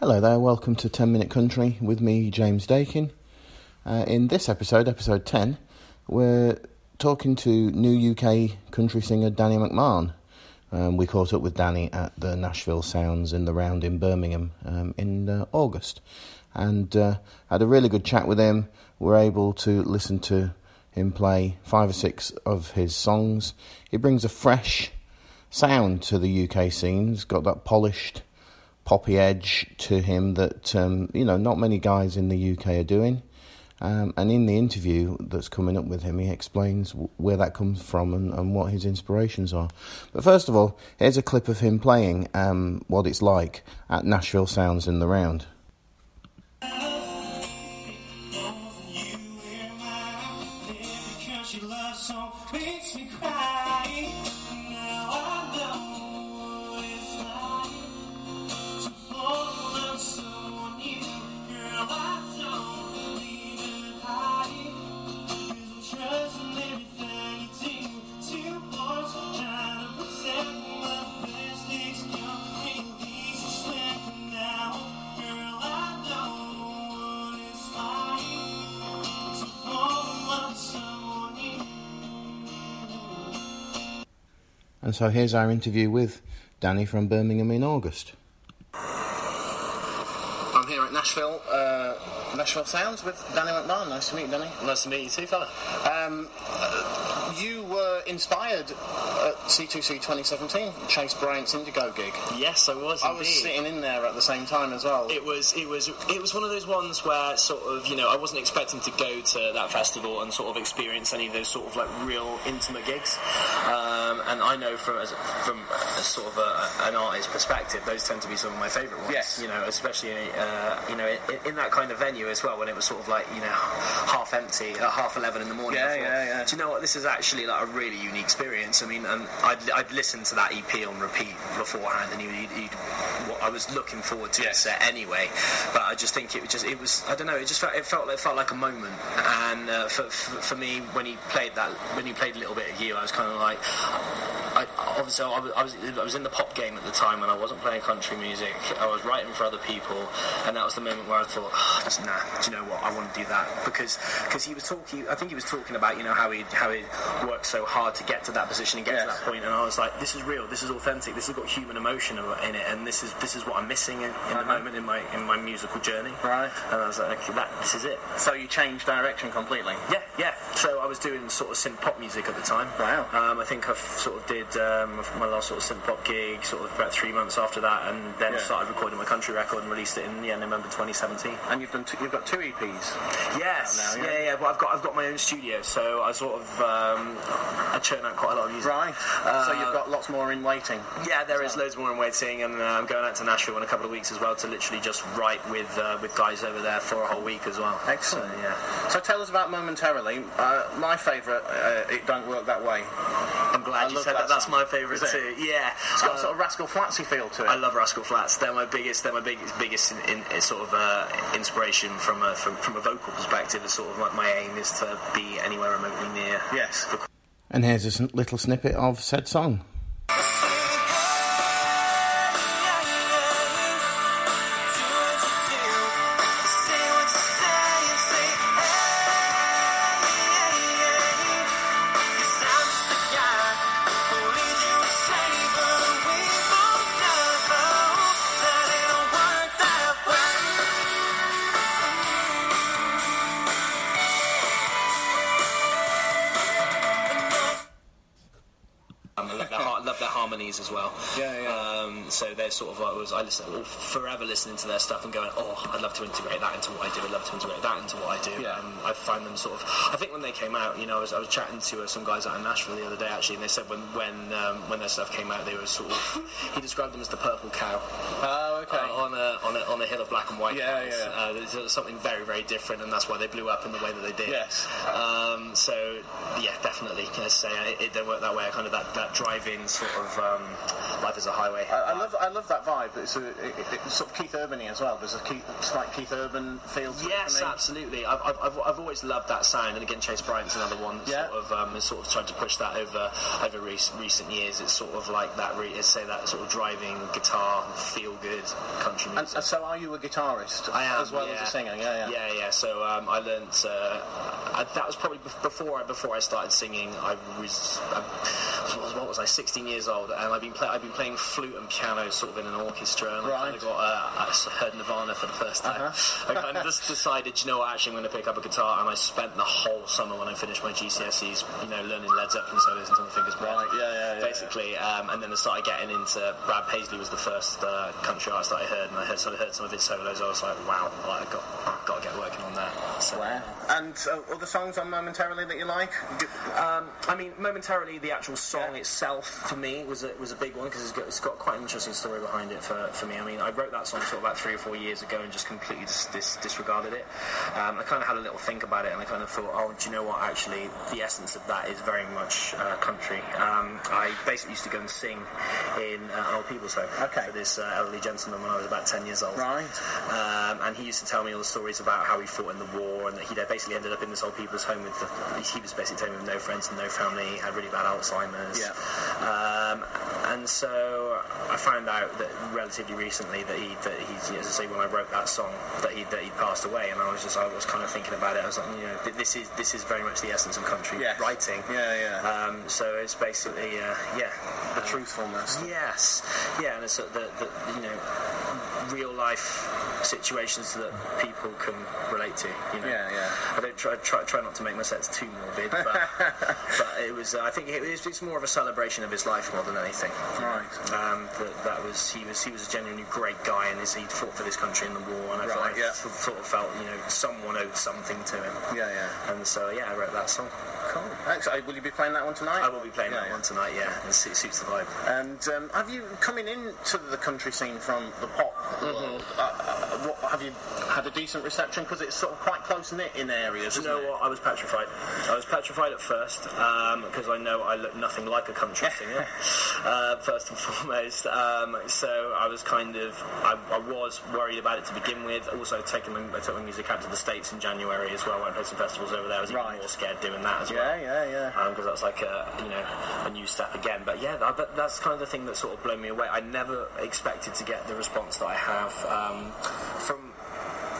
Hello there, welcome to 10 Minute Country with me, James Dakin. Uh, in this episode, episode 10, we're talking to new UK country singer Danny McMahon. Um, we caught up with Danny at the Nashville Sounds in the Round in Birmingham um, in uh, August and uh, had a really good chat with him. We're able to listen to him play five or six of his songs. He brings a fresh sound to the UK scene, he's got that polished poppy edge to him that um, you know not many guys in the UK are doing. Um, and in the interview that's coming up with him, he explains w- where that comes from and, and, what his inspirations are. But first of all, here's a clip of him playing um, what it's like at Nashville Sounds in the Round. And so here's our interview with Danny from Birmingham in August. I'm here at Nashville, uh, Nashville Sounds with Danny McMahon. Nice to meet you, Danny. Nice to meet you too, fella. Um, uh, you were inspired at C2C 2017, Chase Bryant's Indigo gig. Yes, I was. I indeed. was sitting in there at the same time as well. It was, it was, it was one of those ones where sort of, you know, I wasn't expecting to go to that festival and sort of experience any of those sort of like real intimate gigs. Um, and I know from as, from a sort of a, an artist perspective, those tend to be some of my favourite ones. Yes. You know, especially uh, you know in, in, that kind of venue as well, when it was sort of like you know half empty, at half eleven in the morning. Yeah, thought, yeah, yeah. Do you know what? This is actually like a really unique experience. I mean, um, I'd, I'd listened to that EP on repeat beforehand, and he'd, he'd, what I was looking forward to Yes. the set anyway. But I just think it was just it was I don't know. It just felt it felt it felt like a moment. And uh, for, for for me, when he played that when he played a little bit of you, I was kind of like. Obviously, I was, I was I was in the pop game at the time, and I wasn't playing country music. I was writing for other people, and that was the moment where I thought, ah, oh, just, nah, do you know what? I want to do that because because he was talking. I think he was talking about you know how he how he worked so hard to get to that position and get to Yes. that point, and I was like, this is real. This is authentic. This has got human emotion in it, and this is this is what I'm missing in, in the uh-huh. moment in my in my musical journey. Right. And I was like, okay, that this is it. So you changed direction completely. Yeah, yeah. So I was doing sort of synth pop music at the time. Wow. Um, I think I sort of did uh, um, my last sort of synth pop gig sort of about three months after that, and then Yeah. started recording my country record and released it in yeah, November 2017. And you've done. Two, you've got two EPs. Yes, now, yeah. yeah, yeah. But I've got I've got my own studio, so I sort of um, I churn out quite a lot of music. Right. Uh, so you've got lots more in waiting. Yeah, there is loads more in waiting, and uh, I'm going out to Nashville in a couple of weeks as well to literally just write with uh, with guys over there for a whole week as well. Excellent. So, yeah, So tell us about momentarily. Uh, my favourite. Uh, it don't work that way. I'm glad I you love said that that. That's my favourite too. Yeah, It's got Uh, a sort of Rascal Flatsy feel to it. I love Rascal Flatts. They're my biggest. They're my biggest, biggest in, in, sort of uh, inspiration from a from, from a vocal perspective. It's sort of like my aim is to be anywhere remotely near. Yes. And here's a little snippet of said song. 90s as well. Yeah, yeah. Um, so they're sort of like, was, I listen, forever listening to their stuff and going, oh, I'd love to integrate that into what I do. I'd love to integrate that into what I do. Yeah. I find them sort of, I think when they came out, you know, I was, I was chatting to uh, some guys out in Nashville the other day actually, and they said when when um, when their stuff came out, they were sort of, he described them as the purple cow. Oh, okay. Uh, on a on a on a hill of black and white. Yeah, cows. yeah. Uh, something very very different, and that's why they blew up in the way that they did. Yes. Um, so yeah, definitely. Can I say it, it don't work that way? Kind of that, that drive-in sort of um, life is a highway. I, I love I love that vibe. It's, a, it, it- it's sort of Keith Urban as well. There's a Keith, slight Keith Urban feel to Yes, it absolutely. I've, I've, I've, I've always loved that sound, and again, Chase Bryant's another one that Yeah. sort of um, has sort of tried to push that over over recent, recent years. It's sort of like that, re- say that sort of driving guitar, feel good country music. and so are you a guitarist I am as well yeah. as a singer? Yeah, yeah. yeah, yeah. So um, I learned. Uh, I, that was probably before I before I started singing. I was, I, what was I? 16 years old, and I've been play, I've been playing flute and piano sort of in an orchestra, and I kind of got uh, I heard Nirvana for the first time. Uh-huh. I kind of just decided, you know what? Actually, I'm going to pick up a guitar, and I spent the whole summer when I finished my GCSEs, you know, learning Led Zeppelin solos until my fingers bled. Right, yeah, yeah, yeah, Basically, um, and then I started getting into Brad Paisley was the first uh, country artist that I heard, and I heard, sort of heard some of his solos. I was like, wow, like, I got got to get working on that. And uh, other songs on momentarily that you like? um, I mean, momentarily, the actual song itself for me was a, was a big one because it's got, it's got quite an interesting story behind it for, for me. I mean, I wrote that song sort of about three or four years ago and just completely dis- dis- disregarded it. Um, I kind of had a little think about it and I kind of thought, oh, do you know what? Actually, the essence of that is very much uh, country. Um, I basically used to go and sing in uh, an old people's home Okay. for this uh, elderly gentleman when I was about 10 years old. Right. Um, and he used to tell me all the stories about how he fought in the war and that he basically ended up in this old people's home with the, he was basically telling me with no friends and no family, he had really bad Alzheimer's. Yeah. Um, and so I found out that relatively recently that he, that he, as I say, when I wrote that song, that he that he passed away, and I was just I was kind of thinking about it. I was like, you know, this is this is very much the essence of country Yes. writing. Yeah, yeah. Um, so it's basically, uh, yeah, the truthfulness. Yes, yeah, and it's uh, the, the you know real life situations that people can relate to. You know, Yeah, yeah. I don't try try, try not to make my sets too morbid, but, but it was. Uh, I think it was, it's more of a celebration of his life more than anything. Right. Um, that that was he was he was a genuinely great guy, and he fought for this country in the war, and I, Right, felt, yeah. I sort of felt you know someone owed something to him. Yeah, yeah. And so yeah, I wrote that song. Cool. Excellent. Will you be playing that one tonight? I will be playing Yeah, that yeah. one tonight. Yeah, it suits the vibe. And um, have you coming into the country scene from the pop Mm-hmm. Uh, uh, what, have you had a decent reception? Because it's sort of quite close knit in areas. You know it? what? I was petrified. I was petrified at first because I know I look nothing like a country singer. uh, first and foremost, um, so I was kind of I, I was worried about it to begin with. Also, taking my, I took my music out to the states in January as well. I played some festivals over there. I was even Right. more scared doing that as well Yeah, yeah, yeah. because that's like a you know a new step again. But yeah, that, that, that's kind of the thing that sort of blew me away. I never expected to get the response that I have um, from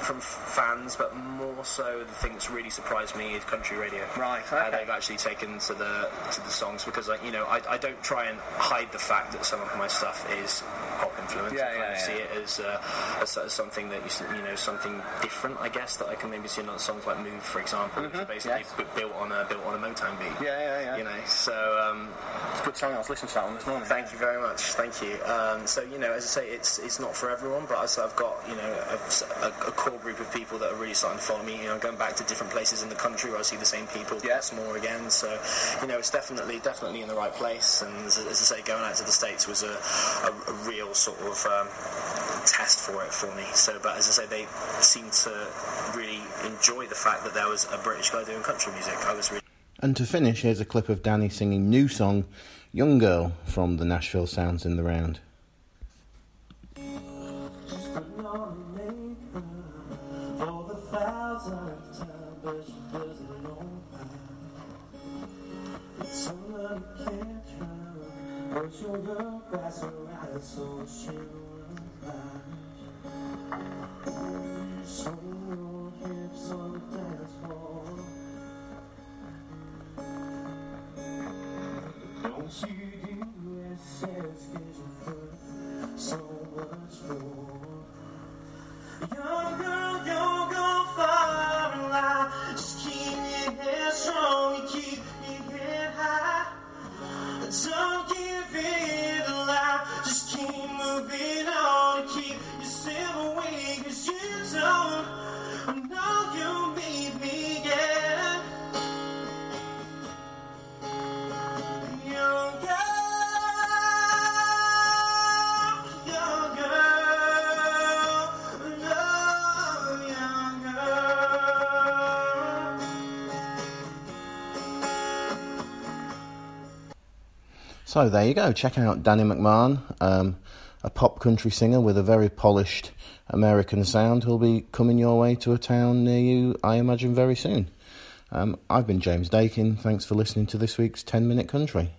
from fans, but more so the thing that's really surprised me is country radio. Right, okay. they've actually taken to the to the songs because like, you know I, I don't try and hide the fact that some of my stuff is pop influence. Yeah, I kind yeah, of yeah. see it as, uh, as as something that you you know something different. I guess that I can maybe see in other songs like Move, for example, which is basically yes. bu- built on a built on a Motown beat. Yeah, yeah, yeah. You know, so um, Good song. I was listening to that one this morning. Thank you very much. Thank you. Um, so you know, as I say, it's it's not for everyone, but I- I've got you know a, a, a core group of people that are really starting to follow me. You know, going back to different places in the country where I see the same people Yeah. more again. So you know, it's definitely definitely in the right place. And as, as I say, going out to the states was a, a, a real sort of um, test for it for me. So, but as I say, they seem to really enjoy the fact that there was a British guy doing country music. I was really And to finish, here's a clip of Danny singing new song, Young Girl, from the Nashville Sounds in the Round. So. Swing your hips on the dance floor. Don't you do 'cause you're worth so much more. So there you go. Check out Danny McMahon, um, a pop country singer with a very polished American sound, who'll be coming your way to a town near you, I imagine, very soon. Um, I've been James Dakin. Thanks for listening to this week's 10 Minute Country.